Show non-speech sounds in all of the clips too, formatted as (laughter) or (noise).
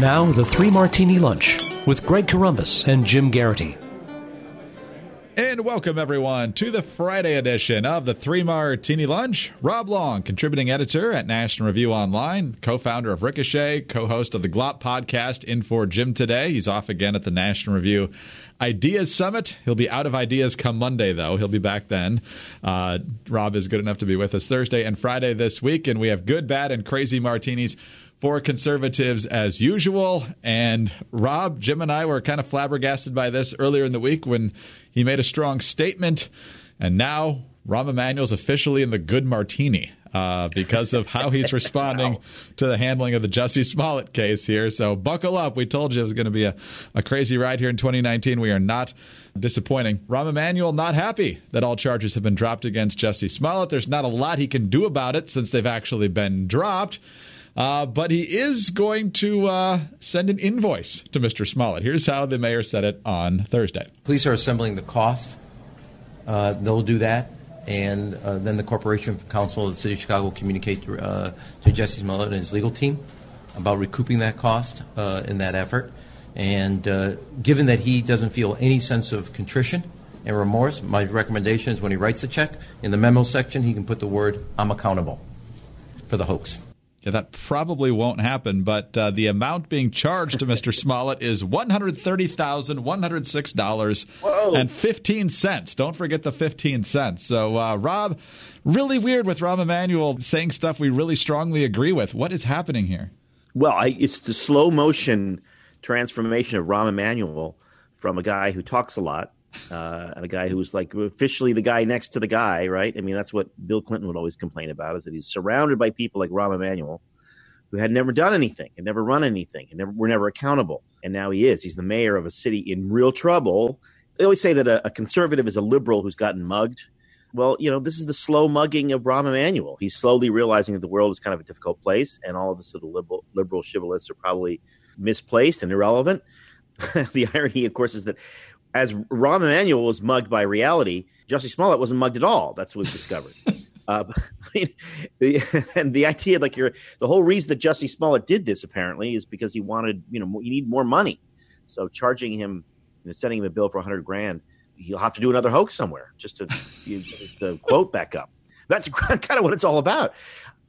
Now, the Three Martini Lunch with Greg Corombos and Jim Geraghty. And welcome, everyone, to the Friday edition of the Three Martini Lunch. Rob Long, contributing editor at National Review Online, co founder of Ricochet, co host of the GLOP podcast, in for Jim today. He's off again at the National Review Ideas Summit. He'll be out of ideas come Monday, though. He'll be back then. Uh, Rob is good enough to be with us Thursday and Friday this week, and we have good, bad, and crazy martinis for conservatives as usual. And Rob, Jim, and I were kind of flabbergasted by this earlier in the week when he made a strong statement. And now Rahm Emanuel's officially in the good martini. Uh, because of how he's (laughs) responding wow. to the handling of the Jussie Smollett case here. So buckle up. We told you it was going to be a, a crazy ride here in 2019. We are not disappointing. Rahm Emanuel not happy that all charges have been dropped against Jussie Smollett. There's not a lot he can do about it since they've actually been dropped. Uh, but he is going to uh, send an invoice to Mr. Smollett. Here's how the mayor said it on Thursday. Police are assembling the cost. Uh, they'll do that. And uh, then the Corporation Counsel of the City of Chicago will communicate to, uh, to Jussie Smollett and his legal team about recouping that cost uh, in that effort. And given that he doesn't feel any sense of contrition and remorse, my recommendation is when he writes the check, in the memo section, he can put the word, I'm accountable for the hoax. Yeah, that probably won't happen, but uh, the amount being charged to Mr. Smollett is one hundred thirty thousand one hundred six dollars and fifteen cents. Don't forget the fifteen cents. So, uh, Rob, really weird with Rahm Emanuel saying stuff we really strongly agree with. What is happening here? Well, I, it's the slow motion transformation of Rahm Emanuel from a guy who talks a lot uh, and a guy who was like officially the guy next to the guy, right? I mean, that's what Bill Clinton would always complain about is that he's surrounded by people like Rahm Emanuel who had never done anything and never run anything and never were never accountable. And now he is. He's the mayor of a city in real trouble. They always say that a, a conservative is a liberal who's gotten mugged. Well, you know, this is the slow mugging of Rahm Emanuel. He's slowly realizing that the world is kind of a difficult place, and all of us little liberal, liberal shibboleths are probably misplaced and irrelevant. (laughs) the irony, of course, is that as Rahm Emanuel was mugged by reality, Jussie Smollett wasn't mugged at all. That's what was discovered. (laughs) uh, I (laughs) mean, the, and the idea, like you're, the whole reason that Jussie Smollett did this apparently is because he wanted, you know, you need more money. So charging him, you know, sending him a bill for a hundred grand, he'll have to do another hoax somewhere just to quote back up. That's (laughs) kind of what it's all about.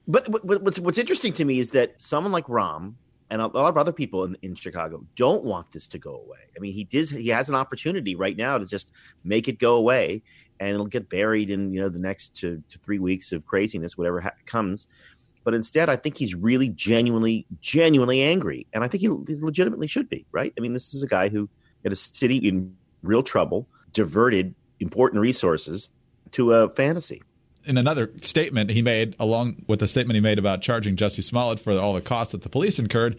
But, but what's what's interesting to me is that someone like Rahm, and a lot of other people in, in Chicago don't want this to go away. I mean, he does. He has an opportunity right now to just make it go away, and it'll get buried in you know the next two to three weeks of craziness, whatever ha- comes. But instead, I think he's really genuinely, genuinely angry, and I think he, he legitimately should be. Right? I mean, this is a guy who, in a city in real trouble, diverted important resources to a fantasy in another statement he made, along with the statement he made about charging Jussie Smollett for all the costs that the police incurred,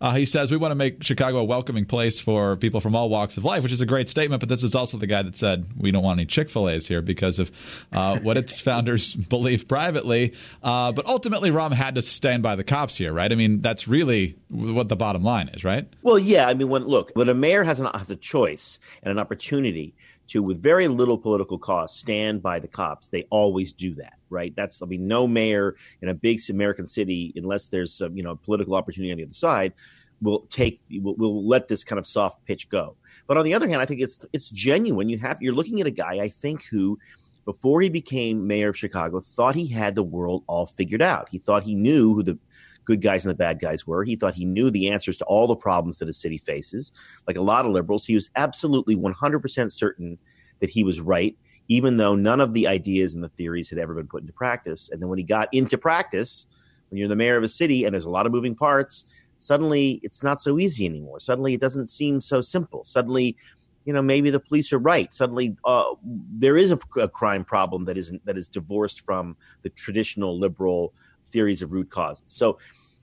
uh, he says we want to make Chicago a welcoming place for people from all walks of life, which is a great statement. But this is also the guy that said we don't want any Chick Fil A's here because of uh, what its (laughs) founders believe privately. Uh, but ultimately, Rahm had to stand by the cops here, right? I mean, that's really what the bottom line is, right? Well, yeah. I mean, when look, when a mayor has an has a choice and an opportunity to, with very little political cost, stand by the cops. They always do that, right? That's, I mean, no mayor in a big American city, unless there's some, you know, political opportunity on the other side, will take, will, will let this kind of soft pitch go. But on the other hand, I think it's, it's genuine. You have, you're looking at a guy, I think, who, before he became mayor of Chicago, thought he had the world all figured out. He thought he knew who the good guys and the bad guys were. He thought he knew the answers to all the problems that a city faces. Like a lot of liberals, he was absolutely 100% certain that he was right, even though none of the ideas and the theories had ever been put into practice. And then when he got into practice, when you're the mayor of a city and there's a lot of moving parts, suddenly it's not so easy anymore. Suddenly it doesn't seem so simple. Suddenly, you know, maybe the police are right. Suddenly, uh, there is a, a, crime problem that isn't that is divorced from the traditional liberal theories of root causes. So,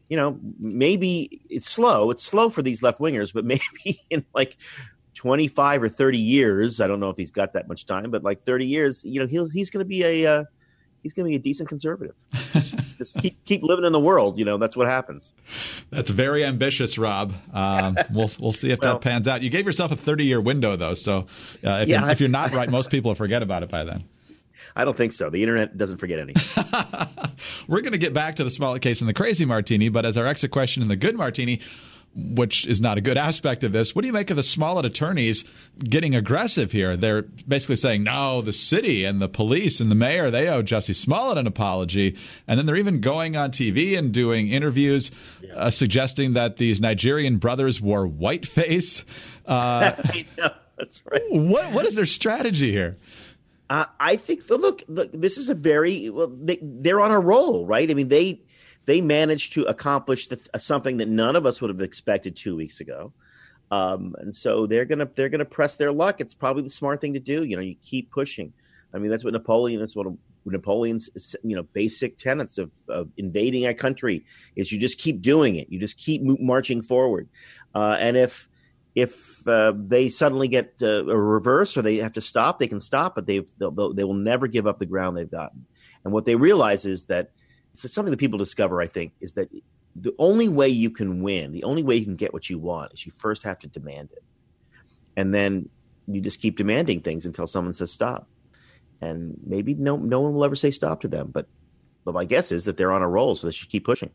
you know, maybe it's slow. It's slow for these left wingers, but (laughs) maybe in like 25 or 30 years, I don't know if he's got that much time, but like 30 years, you know, he'll, he's going to be a, uh, he's going to be a decent conservative. just, (laughs) just keep, keep, living in the world. You know, that's what happens. That's very ambitious, Rob. Um, (laughs) we'll we'll see if well, that pans out. You gave yourself a 30 year window though, so uh, if, yeah, you're, if you're not right, most people will forget about it by then. I don't think so. The internet doesn't forget anything. (laughs) We're going to get back to the Smollett case and the crazy martini, but as our exit question in the good martini, which is not a good aspect of this. What do you make of the Smollett attorneys getting aggressive here? They're basically saying, no, the city and the police and the mayor, they owe Jussie Smollett an apology. And then they're even going on TV and doing interviews uh, suggesting that these Nigerian brothers wore whiteface. Uh, (laughs) I know, that's right. what, what is their strategy here? Uh, I think, look, look, this is a very, well, they, they're on a roll, right? I mean, they, they managed to accomplish the, uh, something that none of us would have expected two weeks ago. Um, and so they're gonna they're gonna press their luck. It's probably the smart thing to do. You know, you keep pushing. I mean, that's what Napoleon. That's what Napoleon's you know basic tenets of, of invading a country is. You just keep doing it. You just keep marching forward. Uh, and if if uh, they suddenly get uh, a reverse or they have to stop, they can stop, but they've they'll, they will never give up the ground they've gotten. And what they realize is that so something that people discover, I think, is that the only way you can win, the only way you can get what you want, is you first have to demand it, and then you just keep demanding things until someone says stop. And maybe no no one will ever say stop to them, but but my guess is that they're on a roll, so they should keep pushing.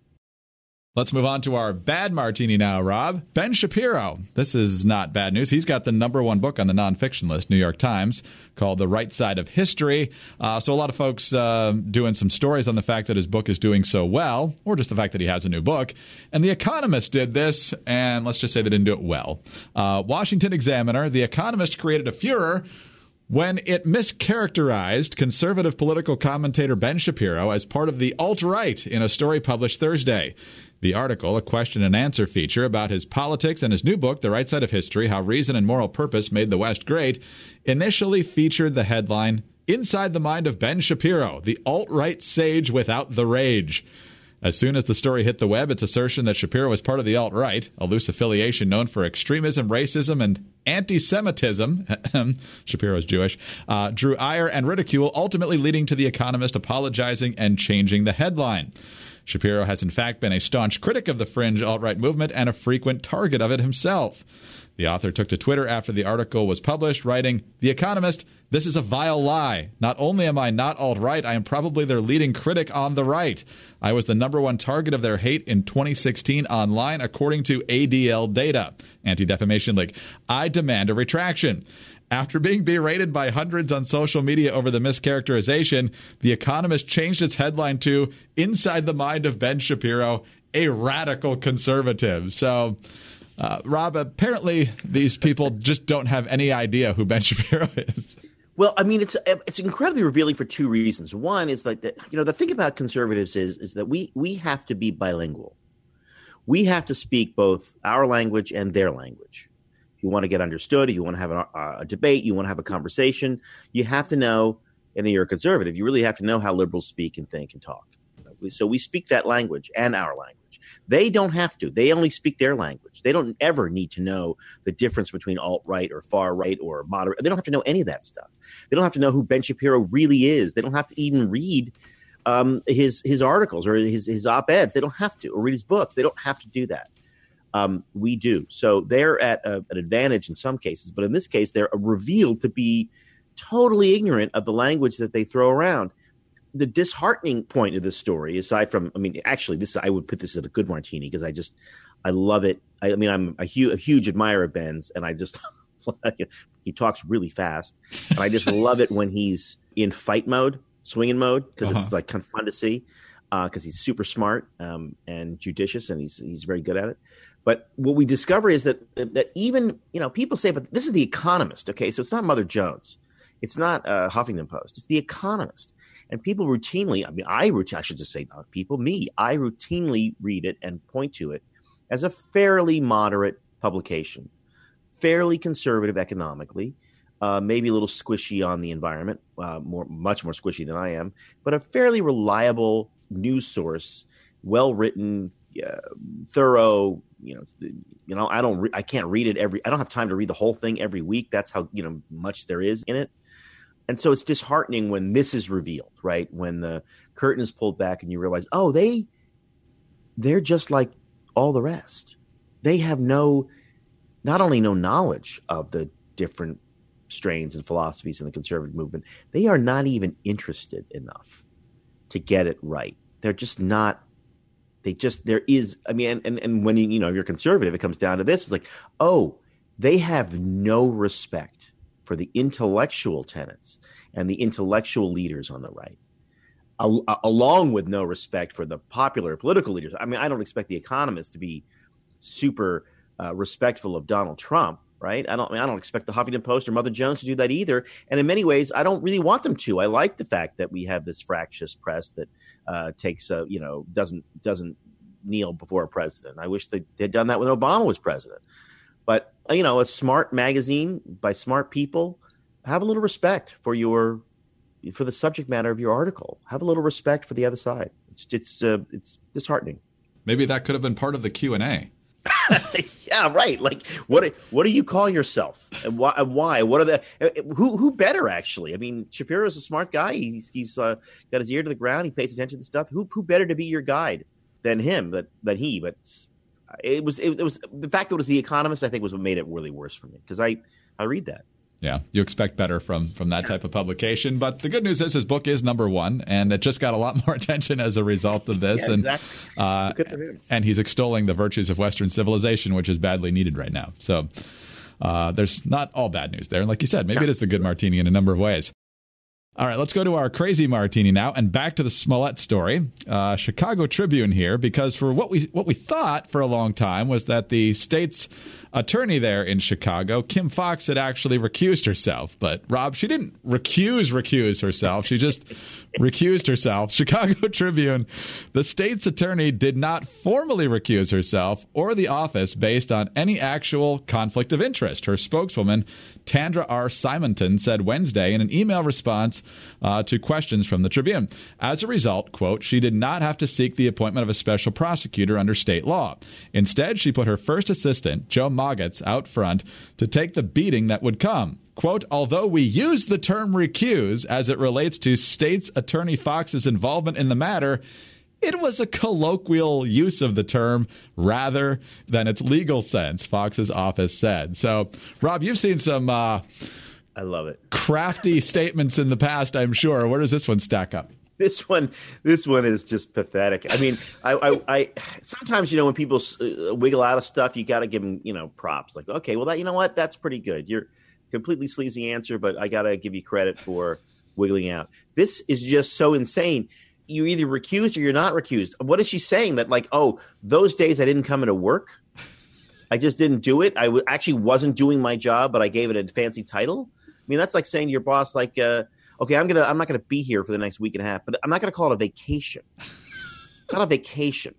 Let's move on to our bad martini now, Rob. Ben Shapiro. This is not bad news. He's got the number one book on the nonfiction list, New York Times, called The Right Side of History. Uh, so a lot of folks uh, doing some stories on the fact that his book is doing so well, or just the fact that he has a new book. And The Economist did this, and let's just say they didn't do it well. Uh, Washington Examiner, The Economist created a furor when it mischaracterized conservative political commentator Ben Shapiro as part of the alt right in a story published Thursday. The article, a question and answer feature about his politics and his new book, The Right Side of History How Reason and Moral Purpose Made the West Great, initially featured the headline Inside the Mind of Ben Shapiro, the alt right sage without the rage. As soon as the story hit the web, its assertion that Shapiro was part of the alt right, a loose affiliation known for extremism, racism, and anti Semitism, (laughs) Shapiro's Jewish, uh, drew ire and ridicule, ultimately leading to The Economist apologizing and changing the headline. Shapiro has, in fact, been a staunch critic of the fringe alt right movement and a frequent target of it himself. The author took to Twitter after the article was published, writing, The Economist, this is a vile lie. Not only am I not alt right, I am probably their leading critic on the right. I was the number one target of their hate in 2016 online, according to ADL data, Anti Defamation League. I demand a retraction. After being berated by hundreds on social media over the mischaracterization, The Economist changed its headline to Inside the Mind of Ben Shapiro, a radical conservative. So, uh, Rob, apparently these people just don't have any idea who Ben (laughs) Shapiro is. Well, I mean, it's it's incredibly revealing for two reasons. One is like that, you know, the thing about conservatives is is that we we have to be bilingual. We have to speak both our language and their language you want to get understood, you want to have a, a debate, you want to have a conversation, you have to know, and you're a conservative, you really have to know how liberals speak and think and talk. So we speak that language and our language. They don't have to. They only speak their language. They don't ever need to know the difference between alt right or far right or moderate. They don't have to know any of that stuff. They don't have to know who Ben Shapiro really is. They don't have to even read um, his his articles or his his op eds. They don't have to or read his books. They don't have to do that. Um, we do. So they're at a, an advantage in some cases, but in this case, they're revealed to be totally ignorant of the language that they throw around. The disheartening point of this story, aside from, I mean, actually, this I would put this at a good martini because I just, I love it. I, I mean, I'm a, hu- a huge admirer of Ben's, and I just, (laughs) he talks really fast, and I just love it when he's in fight mode, swinging mode, because uh-huh. it's like kind of fun to see because uh, he's super smart um, and judicious, and he's he's very good at it. But what we discover is that that even you know people say, but this is the Economist, okay? So it's not Mother Jones, it's not uh, Huffington Post, it's the Economist, and people routinely. I mean, I I should just say not people, me. I routinely read it and point to it as a fairly moderate publication, fairly conservative economically. Uh, maybe a little squishy on the environment, uh, more much more squishy than I am, but a fairly reliable news source, well written, uh, thorough. You know, you know, I don't, re- I can't read it every. I don't have time to read the whole thing every week. That's how you know much there is in it. And so it's disheartening when this is revealed, right? When the curtain is pulled back and you realize, oh, they, they're just like all the rest. They have no, not only no knowledge of the different strains and philosophies in the conservative movement, they are not even interested enough to get it right. They're just not They just there is. I mean, and and when you you know you're conservative, it comes down to this. It's like, oh, they have no respect for the intellectual tenets and the intellectual leaders on the right, along with no respect for the popular political leaders. I mean, I don't expect the economists to be super uh, respectful of Donald Trump, right? I don't. I, mean, I don't expect the Huffington Post or Mother Jones to do that either. And in many ways, I don't really want them to. I like the fact that we have this fractious press that uh, takes a you know doesn't doesn't kneel before a president. I wish they had done that when Obama was president. But you know, a smart magazine by smart people have a little respect for your for the subject matter of your article. Have a little respect for the other side. It's it's uh, it's disheartening. Maybe that could have been part of the Q and A. (laughs) yeah, right. Like, what what do you call yourself, and why? Why? What are the who who better actually? I mean, Shapiro's a smart guy. He's he's uh, got his ear to the ground. He pays attention to stuff. Who who better to be your guide than him? But than he. But it was it, it was the fact that it was the Economist. I think was what made it really worse for me because I I read that. Yeah, you expect better from from that type of publication. But the good news is his book is number one, and it just got a lot (laughs) more attention as a result of this. yeah, and exactly. uh, and he's extolling the virtues of Western civilization, which is badly needed right now. So uh, there's not all bad news there. And like you said, maybe it is the good martini in a number of ways. All right, let's go to our crazy martini now, and back to the Smollett story. Uh, Chicago Tribune here, because for what we what we thought for a long time was that the state's attorney there in Chicago, Kim Foxx, had actually recused herself. But Rob, she didn't recuse recuse herself. She just (laughs) recused herself. Chicago (laughs) Tribune, the state's attorney did not formally recuse herself or the office based on any actual conflict of interest. Her spokeswoman, Tandra R. Simonton, said Wednesday in an email response uh, to questions from the Tribune. As a result, quote, she did not have to seek the appointment of a special prosecutor under state law. Instead, she put her first assistant, Joe Out front to take the beating that would come. Quote, although we use the term recuse as it relates to state's attorney Foxx's involvement in the matter, it was a colloquial use of the term rather than its legal sense, Foxx's office said. So, Rob, you've seen some. Uh, I love it. Crafty statements in the past, I'm sure. Where does this one stack up? (laughs) This one, this one is just pathetic. I mean, I, I, I sometimes you know when people uh, wiggle out of stuff, you got to give them, you know, props. Like, okay, well, that you know what, that's pretty good. You're completely sleazy answer, but I got to give you credit for wiggling out. This is just so insane. You're either recused or you're not recused. What is she saying? That like, oh, those days I didn't come into work. I just didn't do it. I w- actually wasn't doing my job, but I gave it a fancy title. I mean, that's like saying to your boss, like, uh, okay, I'm gonna, I'm not gonna be here for the next week and a half, but I'm not gonna call it a vacation. It's not a vacation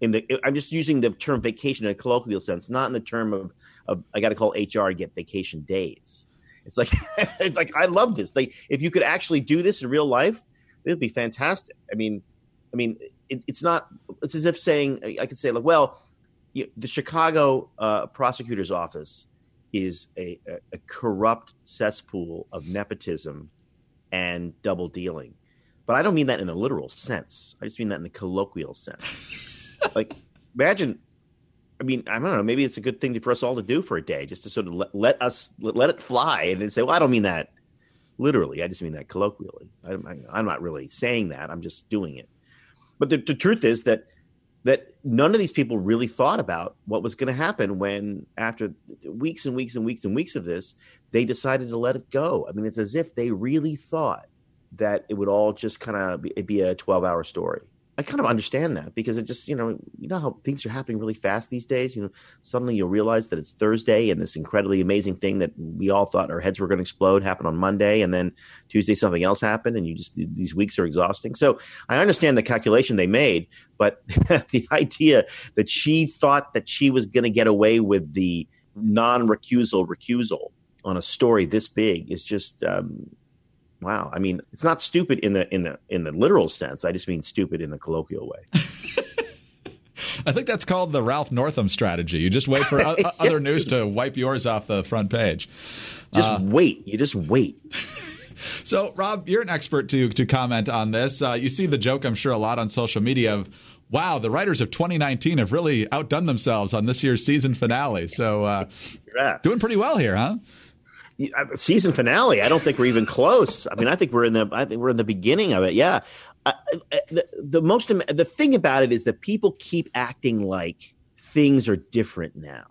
in the I'm just using the term vacation in a colloquial sense, not in the term of of I got to call HR get vacation days. It's like (laughs) it's like I love this. Like if you could actually do this in real life, it would be fantastic. I mean, I mean, it, it's not. It's as if saying I could say like, well, you, the Chicago uh, prosecutor's office is a, a, a corrupt cesspool of nepotism and double dealing. But I don't mean that in the literal sense. I just mean that in the colloquial sense (laughs) like, imagine. I mean, I don't know. Maybe it's a good thing for us all to do for a day, just to sort of let, let us let, let it fly, and then say, "Well, I don't mean that literally. I just mean that colloquially. I, am not really saying that. I'm just doing it." But the, the truth is that that none of these people really thought about what was going to happen when, after weeks and weeks and weeks and weeks of this, they decided to let it go. I mean, it's as if they really thought that it would all just kind of be, be a 12 hour story. I kind of understand that because it just, you know, you know how things are happening really fast these days. You know, suddenly you'll realize that it's Thursday and this incredibly amazing thing that we all thought our heads were going to explode happened on Monday, and then Tuesday something else happened, and you just these weeks are exhausting. So I understand the calculation they made, but (laughs) the idea that she thought that she was going to get away with the non-recusal recusal on a story this big is just um, wow. I mean, it's not stupid in the in the in the literal sense. I just mean stupid in the colloquial way. (laughs) I think that's called the Ralph Northam strategy. You just wait for (laughs) yeah. other news to wipe yours off the front page. Just uh, wait. You just wait. (laughs) So, Rob, you're an expert to to comment on this. Uh, you see the joke, I'm sure, a lot on social media of, "Wow, the writers of 2019 have really outdone themselves on this year's season finale." So, uh, doing pretty well here, huh? Uh, season finale. I don't think we're even close. I mean, I think we're in the I think we're in the beginning of it. Yeah. uh, uh, uh the, the most the thing about it is that people keep acting like things are different now.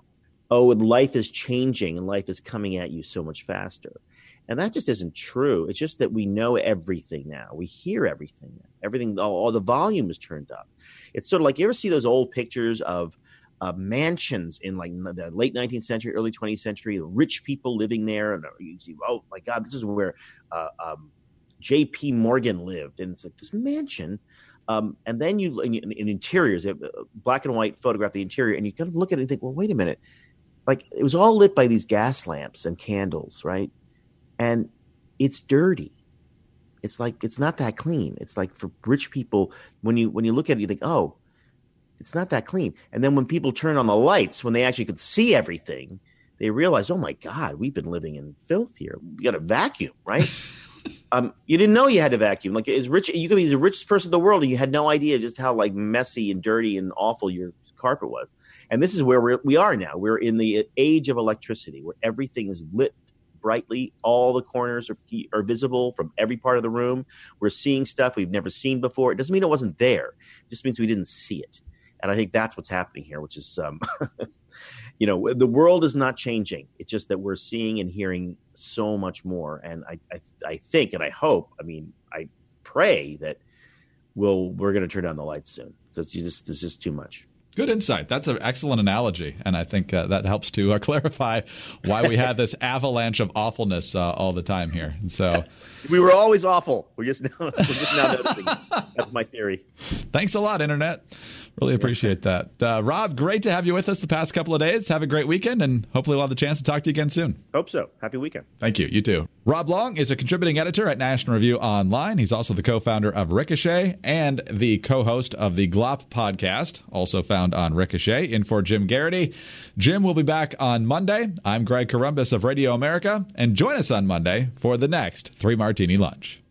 Oh, and life is changing and life is coming at you so much faster. And that just isn't true. It's just that we know everything now. We hear everything. Everything, all, all the volume is turned up. It's sort of like you ever see those old pictures of uh, mansions in like the late 19th century, early 20th century, rich people living there. And uh, you see, oh my God, this is where uh, um, J.P. Morgan lived, and it's like this mansion. Um, and then you in, in interiors, uh, black and white photograph the interior, and you kind of look at it and think, well, wait a minute, like it was all lit by these gas lamps and candles, right? And it's dirty. It's like it's not that clean. It's like for rich people, when you when you look at it, you think, oh, it's not that clean. And then when people turn on the lights, when they actually could see everything, they realize, oh my God, we've been living in filth here. We got a vacuum, right? (laughs) um, you didn't know you had to vacuum. Like as rich, you could be the richest person in the world, and you had no idea just how like messy and dirty and awful your carpet was. And this is where we're, we are now. We're in the age of electricity, where everything is lit brightly. All the corners are, are visible from every part of the room. We're seeing stuff we've never seen before. It doesn't mean it wasn't there. It just means we didn't see it. And I think that's what's happening here, which is, um, (laughs) you know, the world is not changing. It's just that we're seeing and hearing so much more. And I, I, I think and I hope, I mean, I pray that we'll we're going to turn down the lights soon because this this is too much. Good insight. That's an excellent analogy, and I think uh, that helps to uh, (laughs) clarify why we have this avalanche of awfulness uh, all the time here. And so, (laughs) we were always awful. We're just now, (laughs) we're just now noticing. That's my theory. Thanks a lot, Internet. Really appreciate that. Uh, Rob, great to have you with us the past couple of days. Have a great weekend, and hopefully we'll have the chance to talk to you again soon. Hope so. Happy weekend. Thank you. You too. Rob Long is a contributing editor at National Review Online. He's also the co founder of Ricochet and the co host of the GLOP podcast, also found on Ricochet. In for Jim Geraghty. Jim will be back on Monday. I'm Greg Corombos of Radio America, and join us on Monday for the next Three Martini Lunch.